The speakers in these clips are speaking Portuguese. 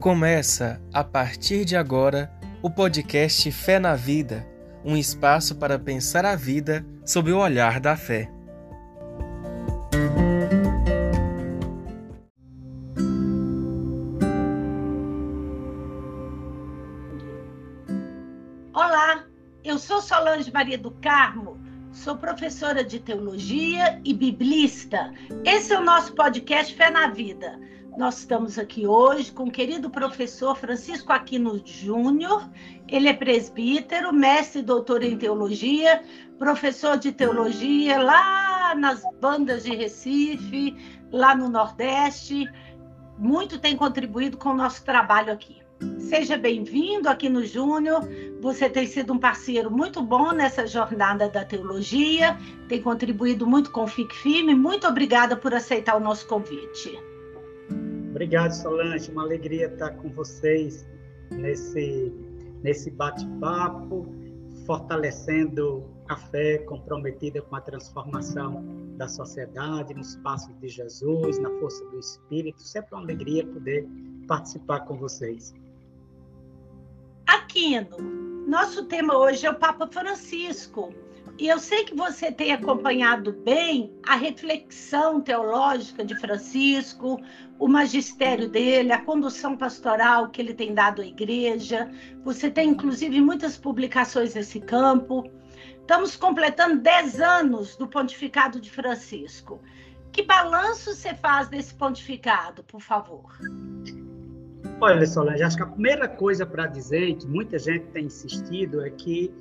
Começa, a partir de agora, o podcast Fé na Vida um espaço para pensar a vida sob o olhar da fé. Olá, eu sou Solange Maria do Carmo, sou professora de teologia e biblista. Esse é o nosso podcast Fé na Vida nós estamos aqui hoje com o querido professor Francisco Aquino Júnior. Ele é presbítero, mestre e doutor em teologia, professor de teologia lá nas bandas de Recife, lá no Nordeste. Muito tem contribuído com o nosso trabalho aqui. Seja bem-vindo aqui no Júnior. Você tem sido um parceiro muito bom nessa jornada da teologia, tem contribuído muito com o Fique Firme. Muito obrigada por aceitar o nosso convite. Obrigado, Solange. Uma alegria estar com vocês nesse, nesse bate-papo, fortalecendo a fé comprometida com a transformação da sociedade, nos passos de Jesus, na força do Espírito. Sempre uma alegria poder participar com vocês. Aquino, nosso tema hoje é o Papa Francisco. E eu sei que você tem acompanhado bem a reflexão teológica de Francisco, o magistério dele, a condução pastoral que ele tem dado à igreja. Você tem, inclusive, muitas publicações nesse campo. Estamos completando 10 anos do pontificado de Francisco. Que balanço você faz desse pontificado, por favor? Olha, Solange, acho que a primeira coisa para dizer, que muita gente tem insistido, é que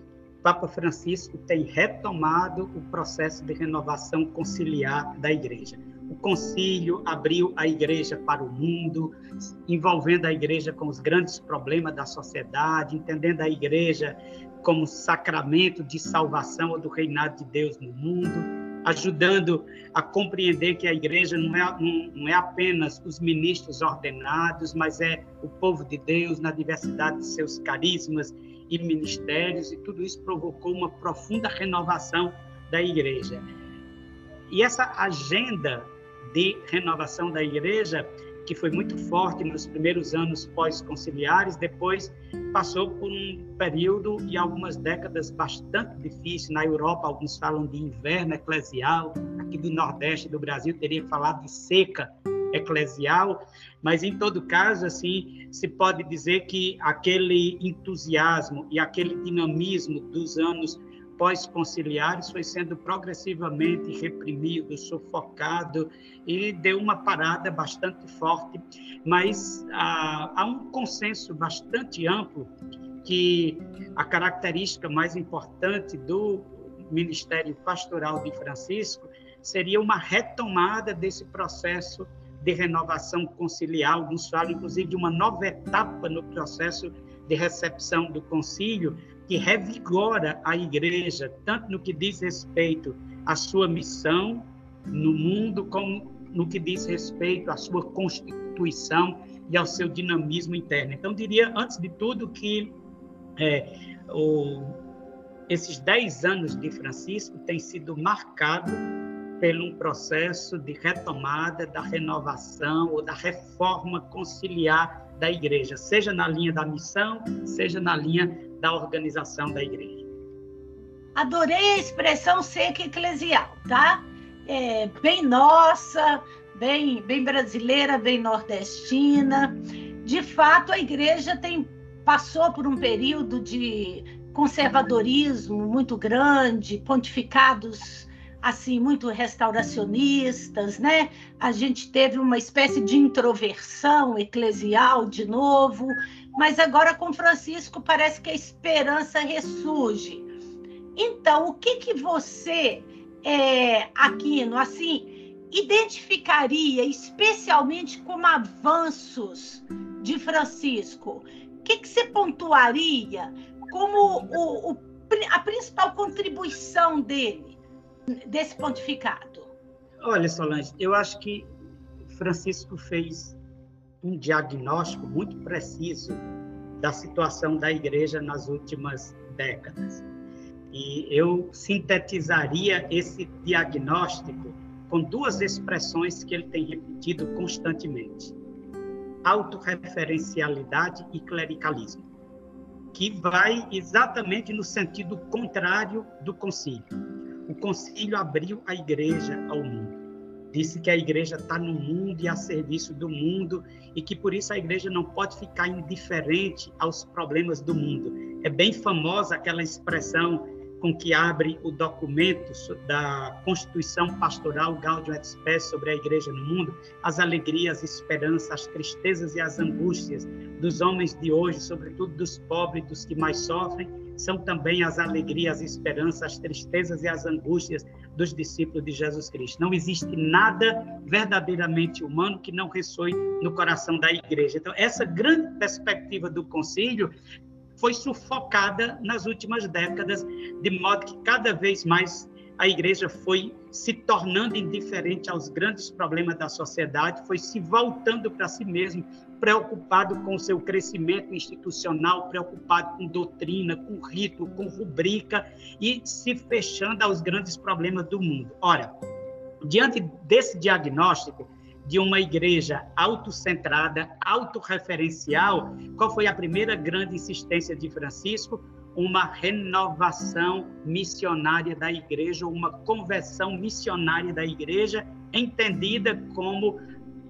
Papa Francisco tem retomado o processo de renovação conciliar da Igreja. O concílio abriu a Igreja para o mundo, envolvendo a Igreja com os grandes problemas da sociedade, entendendo a Igreja como sacramento de salvação ou do reinado de Deus no mundo, ajudando a compreender que a Igreja não é, não, não é apenas os ministros ordenados, mas é o povo de Deus na diversidade de seus carismas e ministérios, e tudo isso provocou uma profunda renovação da igreja. E essa agenda de renovação da igreja, que foi muito forte nos primeiros anos pós-conciliares, depois passou por um período e algumas décadas bastante difíceis. Na Europa, alguns falam de inverno eclesial, aqui do Nordeste do Brasil teria falado de seca eclesial, mas em todo caso, assim, se pode dizer que aquele entusiasmo e aquele dinamismo dos anos pós-conciliares foi sendo progressivamente reprimido, sufocado e deu uma parada bastante forte, mas há, há um consenso bastante amplo que a característica mais importante do ministério pastoral de Francisco seria uma retomada desse processo de renovação conciliar, alguns falam inclusive de uma nova etapa no processo de recepção do concílio, que revigora a igreja, tanto no que diz respeito à sua missão no mundo, como no que diz respeito à sua constituição e ao seu dinamismo interno. Então, diria, antes de tudo, que é, o, esses dez anos de Francisco têm sido marcados pelo processo de retomada da renovação ou da reforma conciliar da igreja, seja na linha da missão, seja na linha da organização da igreja. Adorei a expressão seca eclesial, tá? É bem nossa, bem, bem brasileira, bem nordestina. De fato, a igreja tem passou por um período de conservadorismo muito grande, pontificados assim muito restauracionistas, né? A gente teve uma espécie de introversão eclesial de novo, mas agora com Francisco parece que a esperança ressurge. Então, o que que você, é, Aquino, assim, identificaria especialmente como avanços de Francisco? O que que você pontuaria como o, o, a principal contribuição dele? Desse pontificado? Olha, Solange, eu acho que Francisco fez um diagnóstico muito preciso da situação da igreja nas últimas décadas. E eu sintetizaria esse diagnóstico com duas expressões que ele tem repetido constantemente: autorreferencialidade e clericalismo, que vai exatamente no sentido contrário do concílio. O concílio abriu a igreja ao mundo. Disse que a igreja está no mundo e a serviço do mundo e que por isso a igreja não pode ficar indiferente aos problemas do mundo. É bem famosa aquela expressão com que abre o documento da Constituição Pastoral Gaudium et Spes sobre a Igreja no mundo, as alegrias, as esperanças, as tristezas e as angústias dos homens de hoje, sobretudo dos pobres, dos que mais sofrem, são também as alegrias, as esperanças, as tristezas e as angústias dos discípulos de Jesus Cristo. Não existe nada verdadeiramente humano que não ressoe no coração da igreja. Então, essa grande perspectiva do concílio foi sufocada nas últimas décadas, de modo que cada vez mais a igreja foi se tornando indiferente aos grandes problemas da sociedade, foi se voltando para si mesmo, preocupado com seu crescimento institucional, preocupado com doutrina, com rito, com rubrica e se fechando aos grandes problemas do mundo. Ora, diante desse diagnóstico, de uma igreja autocentrada, autorreferencial, qual foi a primeira grande insistência de Francisco? Uma renovação missionária da igreja, uma conversão missionária da igreja, entendida como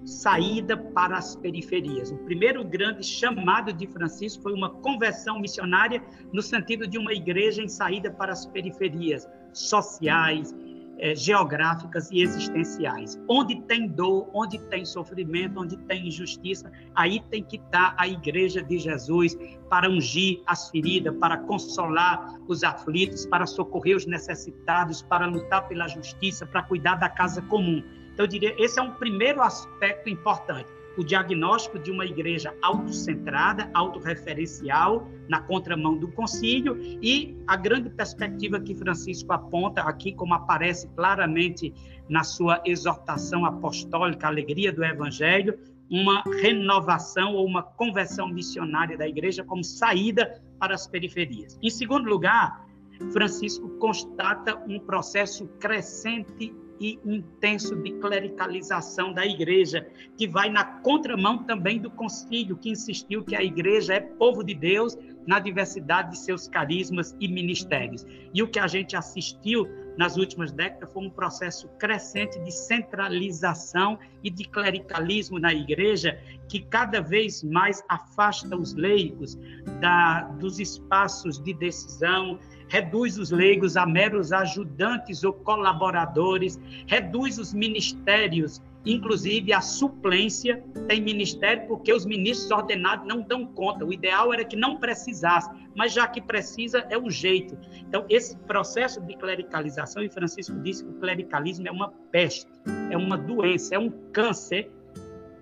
saída para as periferias. O primeiro grande chamado de Francisco foi uma conversão missionária no sentido de uma igreja em saída para as periferias sociais, é, geográficas e existenciais. Onde tem dor, onde tem sofrimento, onde tem injustiça, aí tem que estar a Igreja de Jesus para ungir as feridas, para consolar os aflitos, para socorrer os necessitados, para lutar pela justiça, para cuidar da casa comum. Então, eu diria, esse é um primeiro aspecto importante o diagnóstico de uma igreja autocentrada, autorreferencial, na contramão do concílio, e a grande perspectiva que Francisco aponta aqui, como aparece claramente na sua exortação apostólica, Alegria do Evangelho, uma renovação ou uma conversão missionária da igreja como saída para as periferias. Em segundo lugar, Francisco constata um processo crescente e intenso de clericalização da igreja, que vai na contramão também do concílio, que insistiu que a igreja é povo de Deus na diversidade de seus carismas e ministérios. E o que a gente assistiu nas últimas décadas foi um processo crescente de centralização e de clericalismo na igreja, que cada vez mais afasta os leigos da, dos espaços de decisão, reduz os leigos a meros ajudantes ou colaboradores, reduz os ministérios, inclusive a suplência tem ministério porque os ministros ordenados não dão conta. O ideal era que não precisasse, mas já que precisa, é o jeito. Então, esse processo de clericalização, e Francisco disse que o clericalismo é uma peste, é uma doença, é um câncer,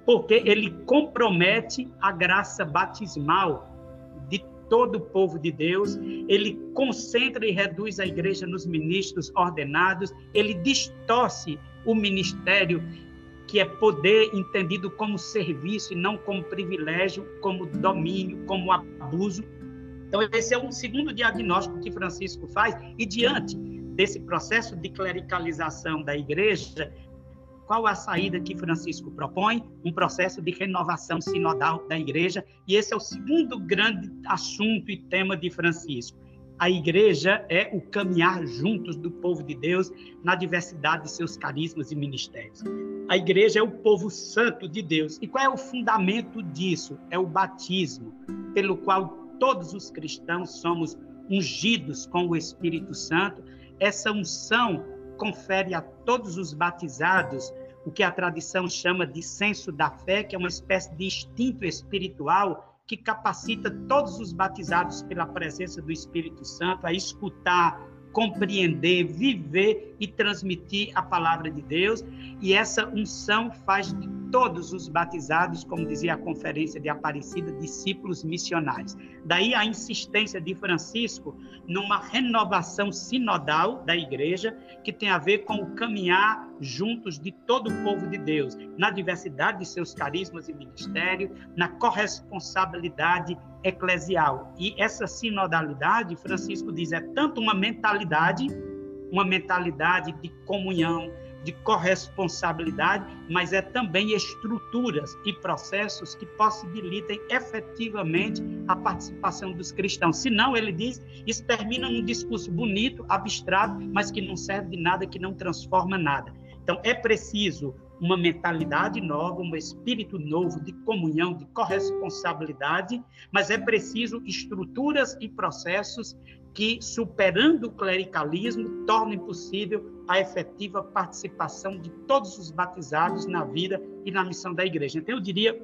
porque ele compromete a graça batismal todo o povo de Deus, ele concentra e reduz a igreja nos ministros ordenados, ele distorce o ministério que é poder entendido como serviço e não como privilégio, como domínio, como abuso. Então, esse é um segundo diagnóstico que Francisco faz, e diante desse processo de clericalização da igreja, qual a saída que Francisco propõe? Um processo de renovação sinodal da igreja, e esse é o segundo grande assunto e tema de Francisco. A igreja é o caminhar juntos do povo de Deus na diversidade de seus carismas e ministérios. A igreja é o povo santo de Deus. E qual é o fundamento disso? É o batismo, pelo qual todos os cristãos somos ungidos com o Espírito Santo. Essa unção confere a todos os batizados o que a tradição chama de senso da fé, que é uma espécie de instinto espiritual que capacita todos os batizados pela presença do Espírito Santo a escutar, compreender, viver e transmitir a palavra de Deus. E essa unção faz de todos os batizados, como dizia a conferência de Aparecida, discípulos missionários. Daí a insistência de Francisco numa renovação sinodal da igreja, que tem a ver com o caminhar juntos de todo o povo de Deus, na diversidade de seus carismas e ministérios, na corresponsabilidade eclesial. E essa sinodalidade, Francisco diz, é tanto uma mentalidade, uma mentalidade de comunhão, de corresponsabilidade, mas é também estruturas e processos que possibilitem efetivamente a participação dos cristãos. Senão, ele diz, isso termina num discurso bonito, abstrato, mas que não serve de nada, que não transforma nada. Então, é preciso uma mentalidade nova, um espírito novo de comunhão, de corresponsabilidade, mas é preciso estruturas e processos que, superando o clericalismo, tornem possível a efetiva participação de todos os batizados na vida e na missão da igreja. Então, eu diria,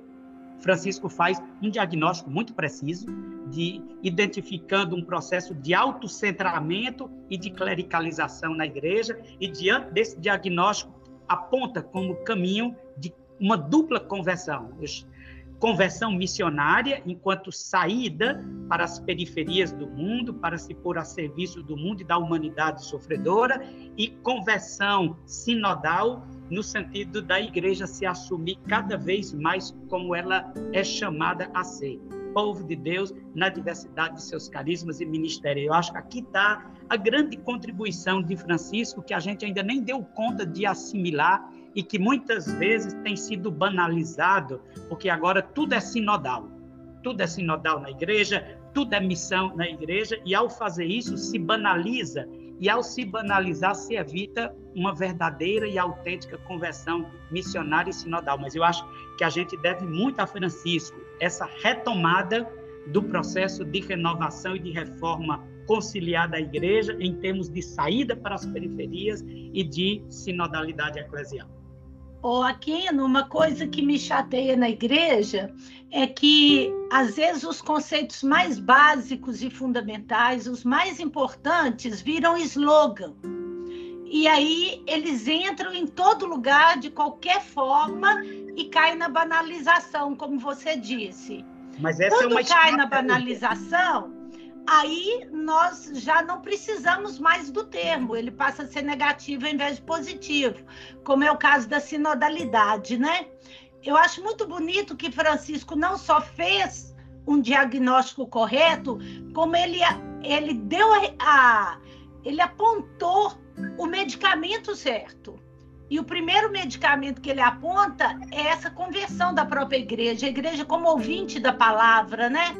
Francisco faz um diagnóstico muito preciso, de identificando um processo de autocentramento e de clericalização na igreja, e diante desse diagnóstico, aponta como caminho de uma dupla conversão. Conversão missionária, enquanto saída para as periferias do mundo, para se pôr a serviço do mundo e da humanidade sofredora, e conversão sinodal, no sentido da igreja se assumir cada vez mais como ela é chamada a ser povo de Deus na diversidade de seus carismas e ministérios. Eu acho que aqui está a grande contribuição de Francisco, que a gente ainda nem deu conta de assimilar e que muitas vezes tem sido banalizado, porque agora tudo é sinodal. Tudo é sinodal na igreja, tudo é missão na igreja, e ao fazer isso se banaliza, e ao se banalizar se evita uma verdadeira e autêntica conversão missionária e sinodal. Mas eu acho que a gente deve muito a Francisco essa retomada do processo de renovação e de reforma conciliar da igreja em termos de saída para as periferias e de sinodalidade eclesial. Ô, Aquino, uma coisa que me chateia na igreja é que, às vezes, os conceitos mais básicos e fundamentais, os mais importantes, viram slogan. E aí eles entram em todo lugar, de qualquer forma, e caem na banalização, como você disse. Mas essa Quando é uma cai na banalização, aí nós já não precisamos mais do termo, ele passa a ser negativo em vez de positivo, como é o caso da sinodalidade, né? Eu acho muito bonito que Francisco não só fez um diagnóstico correto, como ele, ele deu a, ele apontou o medicamento certo. E o primeiro medicamento que ele aponta é essa conversão da própria igreja, a igreja como ouvinte da palavra, né?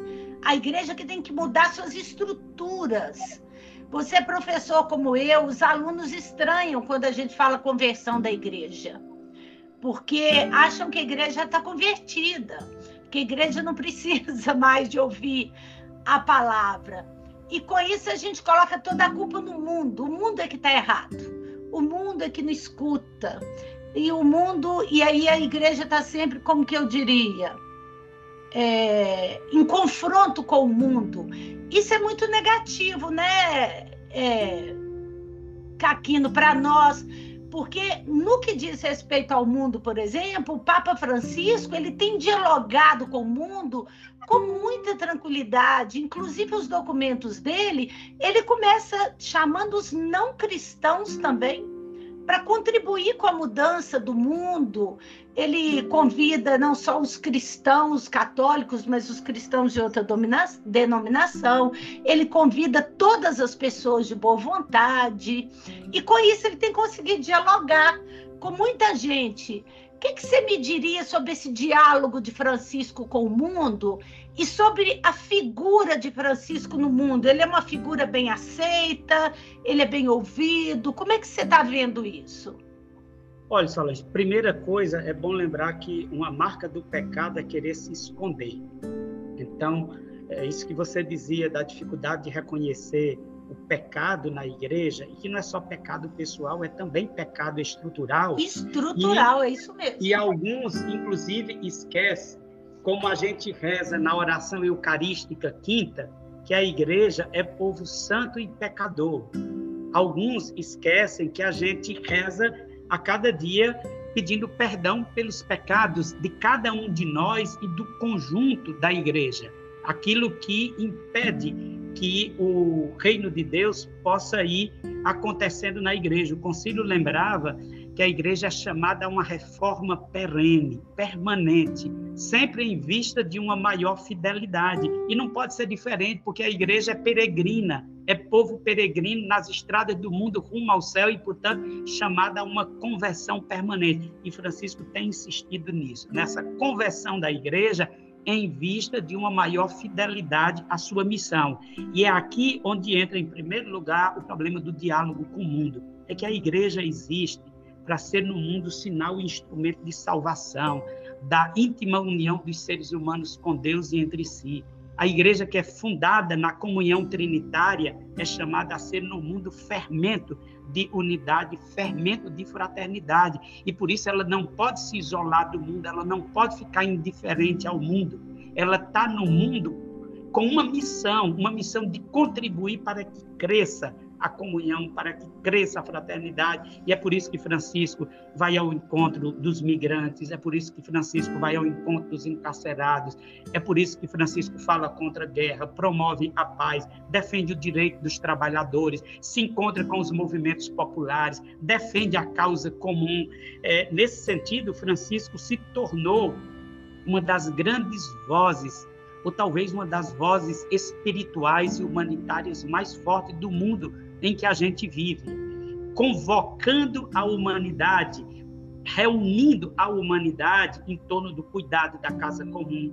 A igreja que tem que mudar suas estruturas. Você, professor como eu, os alunos estranham quando a gente fala conversão da igreja, porque acham que a igreja está convertida, que a igreja não precisa mais de ouvir a palavra. E com isso a gente coloca toda a culpa no mundo. O mundo é que está errado. O mundo é que não escuta. E o mundo, e aí a igreja está sempre, como que eu diria, é, em confronto com o mundo. Isso é muito negativo, né, é, Caquino, para nós, porque no que diz respeito ao mundo, por exemplo, o Papa Francisco ele tem dialogado com o mundo com muita tranquilidade, inclusive os documentos dele, ele começa chamando os não cristãos também para contribuir com a mudança do mundo. Ele convida não só os cristãos católicos, mas os cristãos de outra denominação. Ele convida todas as pessoas de boa vontade. E com isso ele tem conseguido dialogar com muita gente o que, que você me diria sobre esse diálogo de Francisco com o mundo e sobre a figura de Francisco no mundo? Ele é uma figura bem aceita? Ele é bem ouvido? Como é que você está vendo isso? Olha, Solange, primeira coisa é bom lembrar que uma marca do pecado é querer se esconder. Então, é isso que você dizia da dificuldade de reconhecer o pecado na igreja, e que não é só pecado pessoal, é também pecado estrutural. Estrutural, e, é isso mesmo. E alguns, inclusive, esquecem, como a gente reza na oração eucarística quinta, que a igreja é povo santo e pecador. Alguns esquecem que a gente reza a cada dia pedindo perdão pelos pecados de cada um de nós e do conjunto da igreja. Aquilo que impede que o reino de Deus possa ir acontecendo na igreja. O concílio lembrava que a igreja é chamada a uma reforma perene, permanente, sempre em vista de uma maior fidelidade. E não pode ser diferente, porque a igreja é peregrina, é povo peregrino nas estradas do mundo rumo ao céu e, portanto, chamada a uma conversão permanente. E Francisco tem insistido nisso, nessa conversão da igreja em vista de uma maior fidelidade à sua missão. E é aqui onde entra, em primeiro lugar, o problema do diálogo com o mundo. É que a igreja existe para ser no mundo sinal e instrumento de salvação, da íntima união dos seres humanos com Deus e entre si. A igreja que é fundada na comunhão trinitária é chamada a ser no mundo fermento de unidade, fermento de fraternidade. E por isso ela não pode se isolar do mundo, ela não pode ficar indiferente ao mundo. Ela está no mundo com uma missão, uma missão de contribuir para que cresça, a comunhão, para que cresça a fraternidade. E é por isso que Francisco vai ao encontro dos migrantes, é por isso que Francisco vai ao encontro dos encarcerados, é por isso que Francisco fala contra a guerra, promove a paz, defende o direito dos trabalhadores, se encontra com os movimentos populares, defende a causa comum. É, nesse sentido, Francisco se tornou uma das grandes vozes ou talvez uma das vozes espirituais e humanitárias mais fortes do mundo em que a gente vive, convocando a humanidade, reunindo a humanidade em torno do cuidado da casa comum,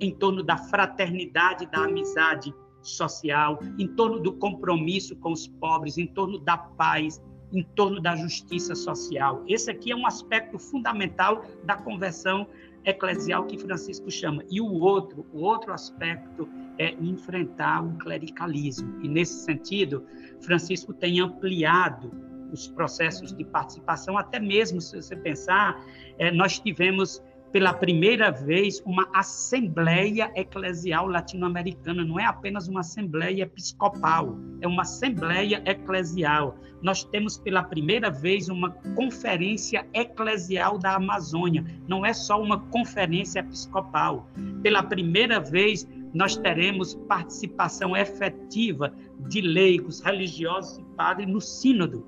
em torno da fraternidade, da amizade social, em torno do compromisso com os pobres, em torno da paz, em torno da justiça social. Esse aqui é um aspecto fundamental da conversão eclesial que Francisco chama. E o outro, o outro aspecto é enfrentar o clericalismo. E nesse sentido, Francisco tem ampliado os processos de participação, até mesmo se você pensar, é, nós tivemos pela primeira vez uma assembleia eclesial latino-americana, não é apenas uma assembleia episcopal, é uma assembleia eclesial. Nós temos pela primeira vez uma conferência eclesial da Amazônia, não é só uma conferência episcopal. Pela primeira vez nós teremos participação efetiva de leigos, religiosos e padres no sínodo.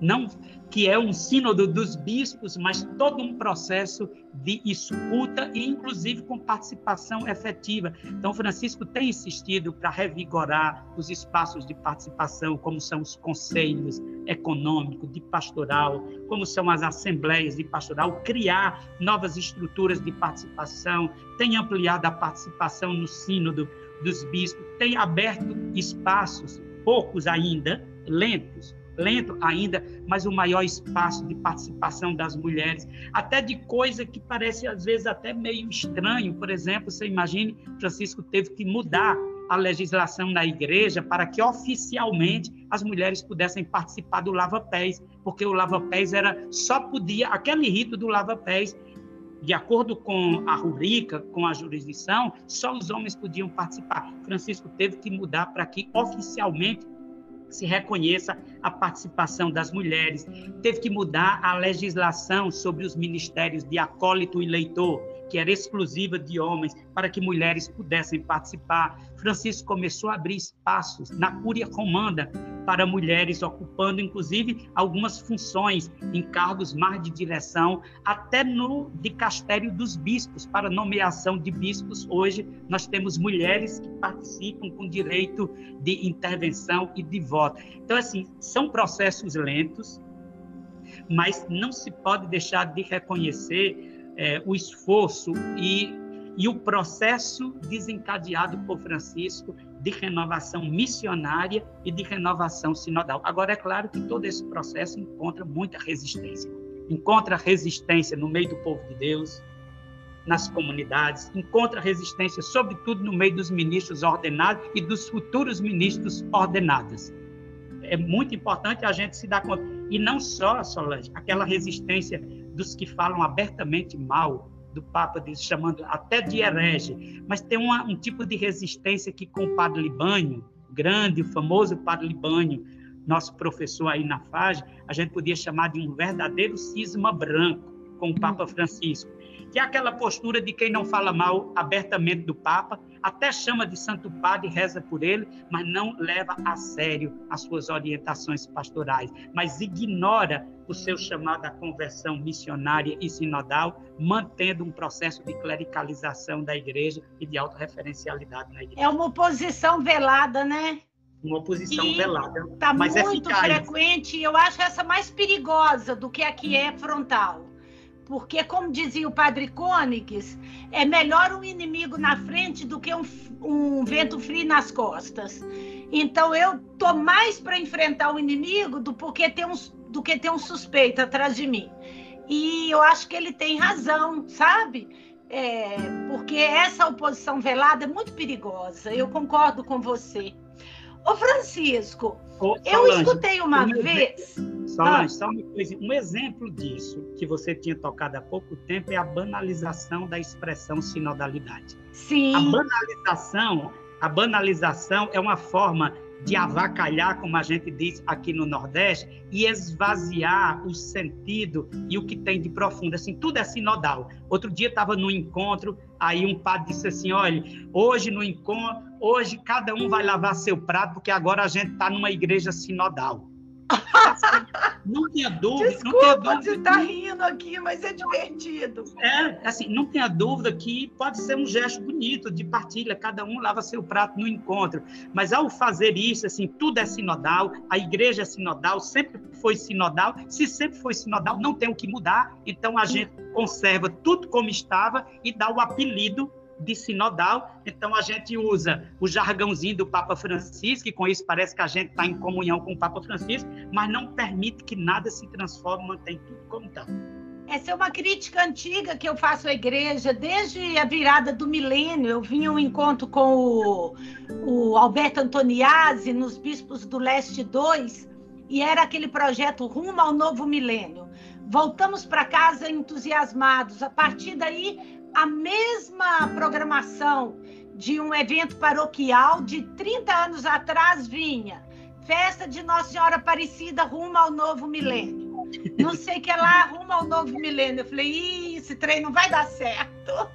Não que é um sínodo dos bispos, mas todo um processo de escuta e inclusive com participação efetiva. Então Francisco tem insistido para revigorar os espaços de participação, como são os conselhos econômicos de pastoral, como são as assembleias de pastoral, criar novas estruturas de participação, tem ampliado a participação no sínodo dos bispos, tem aberto espaços, poucos ainda, lentos, lento ainda, mas o maior espaço de participação das mulheres, até de coisa que parece às vezes até meio estranho. Por exemplo, você imagine, Francisco teve que mudar a legislação na igreja para que oficialmente as mulheres pudessem participar do lava-pés, porque o lava-pés era só podia aquele rito do lava-pés de acordo com a rubrica, com a jurisdição, só os homens podiam participar. Francisco teve que mudar para que oficialmente se reconheça a participação das mulheres. Teve que mudar a legislação sobre os ministérios de acólito e leitor, que era exclusiva de homens, para que mulheres pudessem participar. Francisco começou a abrir espaços na Cúria Romana para mulheres, ocupando inclusive algumas funções em cargos mais de direção, até no dicastério dos bispos, para nomeação de bispos. Hoje nós temos mulheres que participam com direito de intervenção e de voto. Então, assim, são processos lentos, mas não se pode deixar de reconhecer é, o esforço e, e o processo desencadeado por Francisco de renovação missionária e de renovação sinodal. Agora, é claro que todo esse processo encontra muita resistência. Encontra resistência no meio do povo de Deus, nas comunidades, encontra resistência, sobretudo, no meio dos ministros ordenados e dos futuros ministros ordenados. É muito importante a gente se dar conta. E não só, Solange, aquela resistência dos que falam abertamente mal do Papa, chamando até de herege, mas tem uma, um tipo de resistência que com o Padre Libânio, grande, o famoso Padre Libânio, nosso professor aí na FAGE, a gente podia chamar de um verdadeiro cisma branco com o Papa Francisco que é aquela postura de quem não fala mal abertamente do Papa, até chama de Santo Padre, reza por ele, mas não leva a sério as suas orientações pastorais, mas ignora o seu chamado à conversão missionária e sinodal, mantendo um processo de clericalização da igreja e de autorreferencialidade na igreja. É uma oposição velada, né? uma oposição e velada. Está muito eficaz. frequente, eu acho essa mais perigosa do que a que é frontal. Porque, como dizia o padre Cônigues, é melhor um inimigo na frente do que um, um vento frio nas costas. Então, eu tô mais para enfrentar o inimigo do, porque ter um, do que ter um suspeito atrás de mim. E eu acho que ele tem razão, sabe? É, porque essa oposição velada é muito perigosa. Eu concordo com você. Ô, Francisco, Ô, eu escutei uma um vez. Solange, ah. só uma coisa, um exemplo disso que você tinha tocado há pouco tempo é a banalização da expressão sinodalidade. Sim. A banalização, a banalização é uma forma de avacalhar, como a gente diz aqui no Nordeste, e esvaziar o sentido e o que tem de profundo. Assim, tudo é sinodal. Outro dia estava no encontro, aí um padre disse assim: olha, hoje no encontro, hoje cada um vai lavar seu prato, porque agora a gente está numa igreja sinodal. Não tenha dúvida. Desculpa, não tenha dúvida você está rindo aqui, mas é divertido. É, assim, não tenha dúvida que pode ser um gesto bonito de partilha, cada um lava seu prato no encontro. Mas ao fazer isso, assim, tudo é sinodal, a igreja é sinodal, sempre foi sinodal. Se sempre foi sinodal, não tem o que mudar. Então a gente conserva tudo como estava e dá o apelido de sinodal. Então a gente usa o jargãozinho do Papa Francisco, e com isso parece que a gente está em comunhão com o Papa Francisco, mas não permite que nada se transforme, mantém tudo como está. Essa é uma crítica antiga que eu faço à igreja desde a virada do milênio. Eu vim um encontro com o, o Alberto Antoniazzi nos Bispos do Leste 2 e era aquele projeto rumo ao novo milênio. Voltamos para casa entusiasmados. A partir daí, a mesma programação de um evento paroquial de 30 anos atrás vinha. Festa de Nossa Senhora Aparecida rumo ao novo milênio. Não sei que é lá, rumo ao novo milênio. Eu falei, Ih, esse trem não vai dar certo.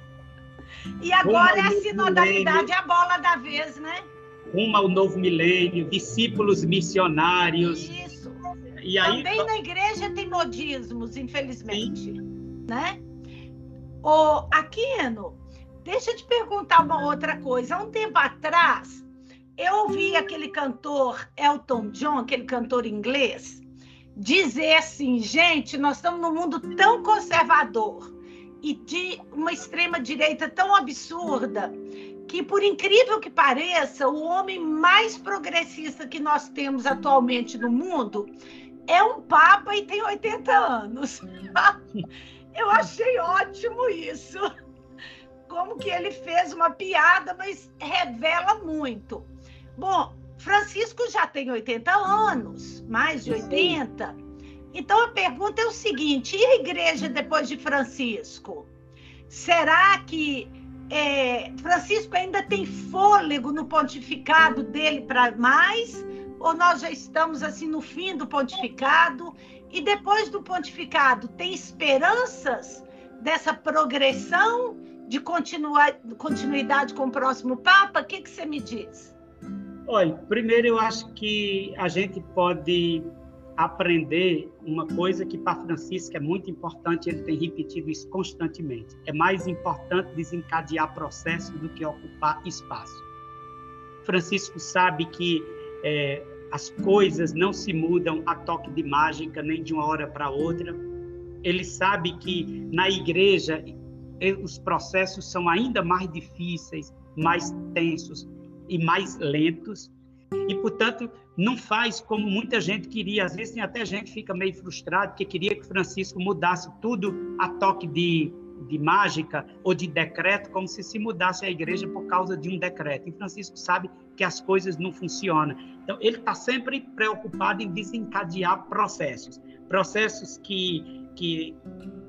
E agora é a sinodalidade, milênio. a bola da vez, né? Rumo ao novo milênio, discípulos missionários. Isso. E aí... Também na igreja tem modismos, infelizmente. Sim. Né? Ô, Aquino, deixa eu te perguntar uma outra coisa. Há um tempo atrás, eu ouvi aquele cantor Elton John, aquele cantor inglês, dizer assim: gente, nós estamos num mundo tão conservador e de uma extrema-direita tão absurda que, por incrível que pareça, o homem mais progressista que nós temos atualmente no mundo é um Papa e tem 80 anos. Eu achei ótimo isso. Como que ele fez uma piada, mas revela muito. Bom, Francisco já tem 80 anos, mais de 80. Então a pergunta é o seguinte: e a igreja depois de Francisco? Será que é, Francisco ainda tem fôlego no pontificado dele para mais? Ou nós já estamos assim no fim do pontificado e depois do pontificado, tem esperanças dessa progressão de continuar, continuidade com o próximo Papa? O que, que você me diz? Olha, primeiro eu acho que a gente pode aprender uma coisa que para Francisco é muito importante, ele tem repetido isso constantemente. É mais importante desencadear processo do que ocupar espaço. Francisco sabe que é, as coisas não se mudam a toque de mágica, nem de uma hora para outra. Ele sabe que na igreja os processos são ainda mais difíceis, mais tensos e mais lentos. E, portanto, não faz como muita gente queria. Às vezes tem até gente que fica meio frustrado, que queria que Francisco mudasse tudo a toque de de mágica ou de decreto, como se se mudasse a igreja por causa de um decreto. E Francisco sabe que as coisas não funcionam. Então, ele está sempre preocupado em desencadear processos processos que, que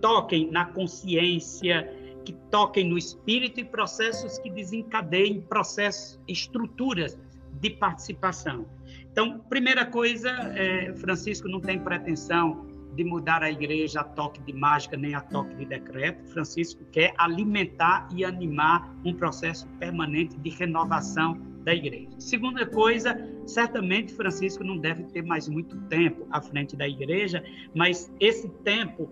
toquem na consciência, que toquem no espírito e processos que desencadeiem processos, estruturas de participação. Então, primeira coisa, é, Francisco não tem pretensão de mudar a igreja a toque de mágica nem a toque de decreto. Francisco quer alimentar e animar um processo permanente de renovação da igreja. Segunda coisa, certamente Francisco não deve ter mais muito tempo à frente da igreja, mas esse tempo,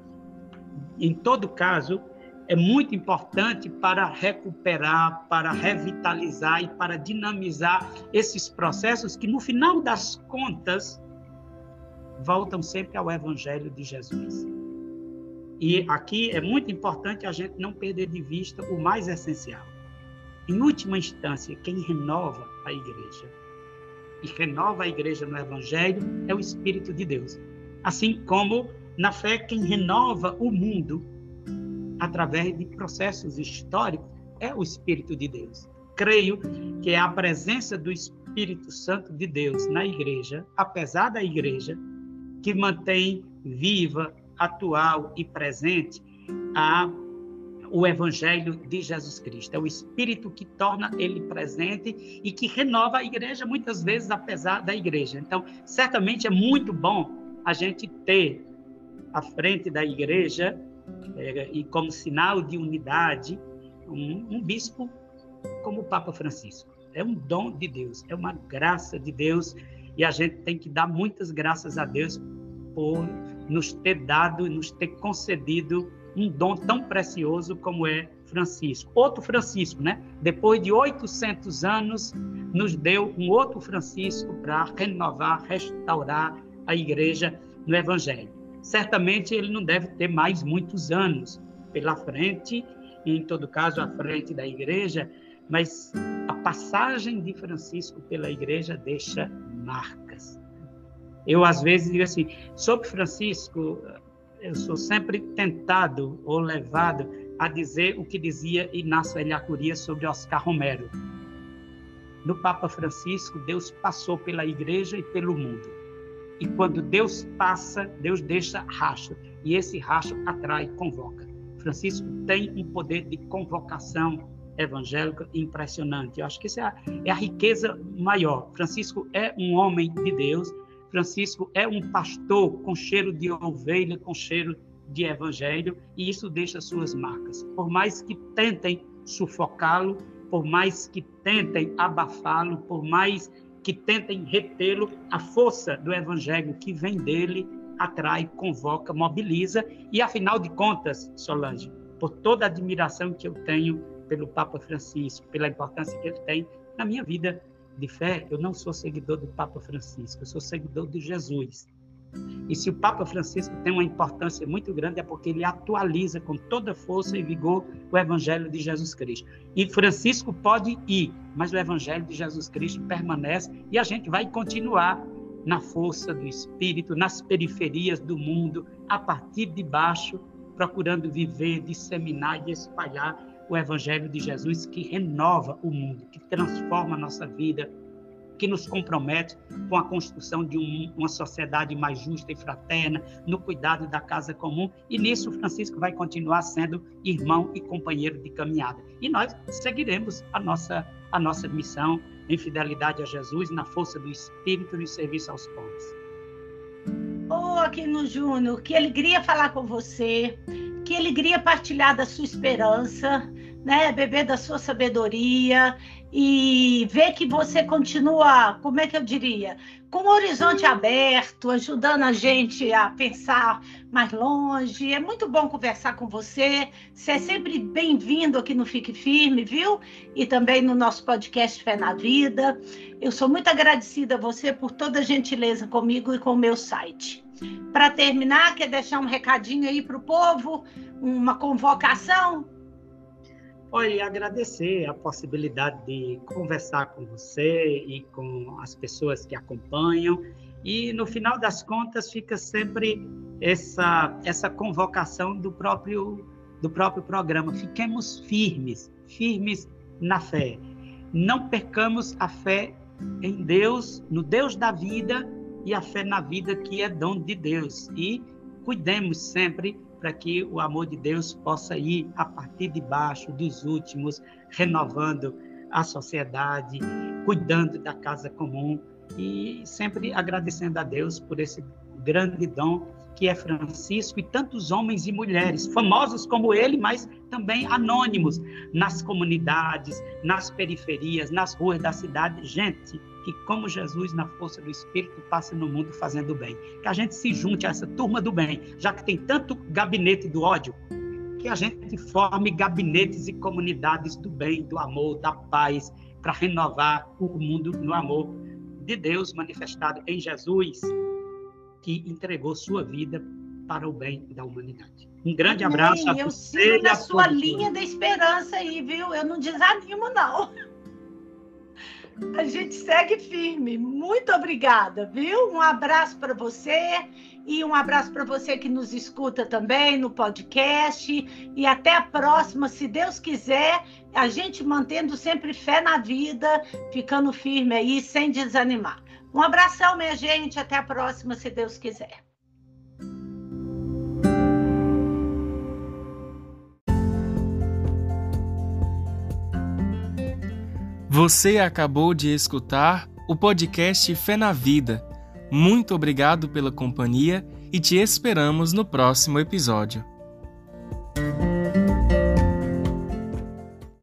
em todo caso, é muito importante para recuperar, para revitalizar e para dinamizar esses processos que, no final das contas, voltam sempre ao Evangelho de Jesus. E aqui é muito importante a gente não perder de vista o mais essencial. Em última instância, quem renova a igreja e renova a igreja no Evangelho é o Espírito de Deus. Assim como na fé, quem renova o mundo através de processos históricos é o Espírito de Deus. Creio que a presença do Espírito Santo de Deus na igreja, apesar da igreja, que mantém viva, atual e presente a o Evangelho de Jesus Cristo. É o Espírito que torna ele presente e que renova a igreja, muitas vezes, apesar da igreja. Então, certamente é muito bom a gente ter à frente da igreja é, e como sinal de unidade um, um bispo como o Papa Francisco. É um dom de Deus, é uma graça de Deus e a gente tem que dar muitas graças a Deus por nos ter dado e nos ter concedido um dom tão precioso como é Francisco. Outro Francisco, né? Depois de 800 anos, nos deu um outro Francisco para renovar, restaurar a igreja no Evangelho. Certamente ele não deve ter mais muitos anos pela frente, em todo caso, à frente da igreja, mas a passagem de Francisco pela igreja deixa marcas. Eu, às vezes, digo assim: sobre Francisco, eu sou sempre tentado ou levado a dizer o que dizia Inácio Eliacuria sobre Oscar Romero. No Papa Francisco, Deus passou pela igreja e pelo mundo. E quando Deus passa, Deus deixa racho. E esse racho atrai, convoca. Francisco tem um poder de convocação evangélica impressionante. Eu acho que isso é a, é a riqueza maior. Francisco é um homem de Deus, Francisco é um pastor com cheiro de ovelha, com cheiro de evangelho, e isso deixa suas marcas. Por mais que tentem sufocá-lo, por mais que tentem abafá-lo, por mais que tentem retê-lo, a força do evangelho que vem dele atrai, convoca, mobiliza, e afinal de contas, Solange, por toda a admiração que eu tenho pelo Papa Francisco, pela importância que ele tem na minha vida de fé, eu não sou seguidor do Papa Francisco, eu sou seguidor de Jesus. E se o Papa Francisco tem uma importância muito grande é porque ele atualiza com toda força e vigor o Evangelho de Jesus Cristo. E Francisco pode ir, mas o Evangelho de Jesus Cristo permanece e a gente vai continuar na força do Espírito, nas periferias do mundo, a partir de baixo, procurando viver, disseminar e espalhar o Evangelho de Jesus que renova o mundo, que transforma a nossa vida, que nos compromete com a construção de um, uma sociedade mais justa e fraterna, no cuidado da casa comum. E nisso, Francisco vai continuar sendo irmão e companheiro de caminhada. E nós seguiremos a nossa, a nossa missão em fidelidade a Jesus, na força do Espírito e serviço aos pobres. Ô, oh, Aquino Júnior, que alegria falar com você, que alegria partilhar da sua esperança né, beber da sua sabedoria e ver que você continua, como é que eu diria, com o horizonte aberto, ajudando a gente a pensar mais longe. É muito bom conversar com você. Você é sempre bem-vindo aqui no Fique Firme, viu? E também no nosso podcast Fé na Vida. Eu sou muito agradecida a você por toda a gentileza comigo e com o meu site. Para terminar, quer deixar um recadinho aí para o povo, uma convocação? Olha, agradecer a possibilidade de conversar com você e com as pessoas que acompanham. E no final das contas fica sempre essa essa convocação do próprio do próprio programa. Fiquemos firmes, firmes na fé. Não percamos a fé em Deus, no Deus da vida e a fé na vida que é dom de Deus. E cuidemos sempre para que o amor de Deus possa ir a partir de baixo, dos últimos, renovando a sociedade, cuidando da casa comum e sempre agradecendo a Deus por esse grande dom que é Francisco e tantos homens e mulheres, famosos como ele, mas também anônimos, nas comunidades, nas periferias, nas ruas da cidade. Gente que, como Jesus, na força do Espírito, passa no mundo fazendo bem. Que a gente se junte a essa turma do bem, já que tem tanto gabinete do ódio, que a gente forme gabinetes e comunidades do bem, do amor, da paz, para renovar o mundo no amor de Deus manifestado em Jesus, que entregou sua vida para o bem da humanidade. Um grande abraço a Eu sigo na sua linha da esperança aí, viu? Eu não desanimo, não. A gente segue firme. Muito obrigada, viu? Um abraço para você e um abraço para você que nos escuta também no podcast. E até a próxima, se Deus quiser, a gente mantendo sempre fé na vida, ficando firme aí, sem desanimar. Um abração, minha gente. Até a próxima, se Deus quiser. Você acabou de escutar o podcast Fé na Vida. Muito obrigado pela companhia e te esperamos no próximo episódio.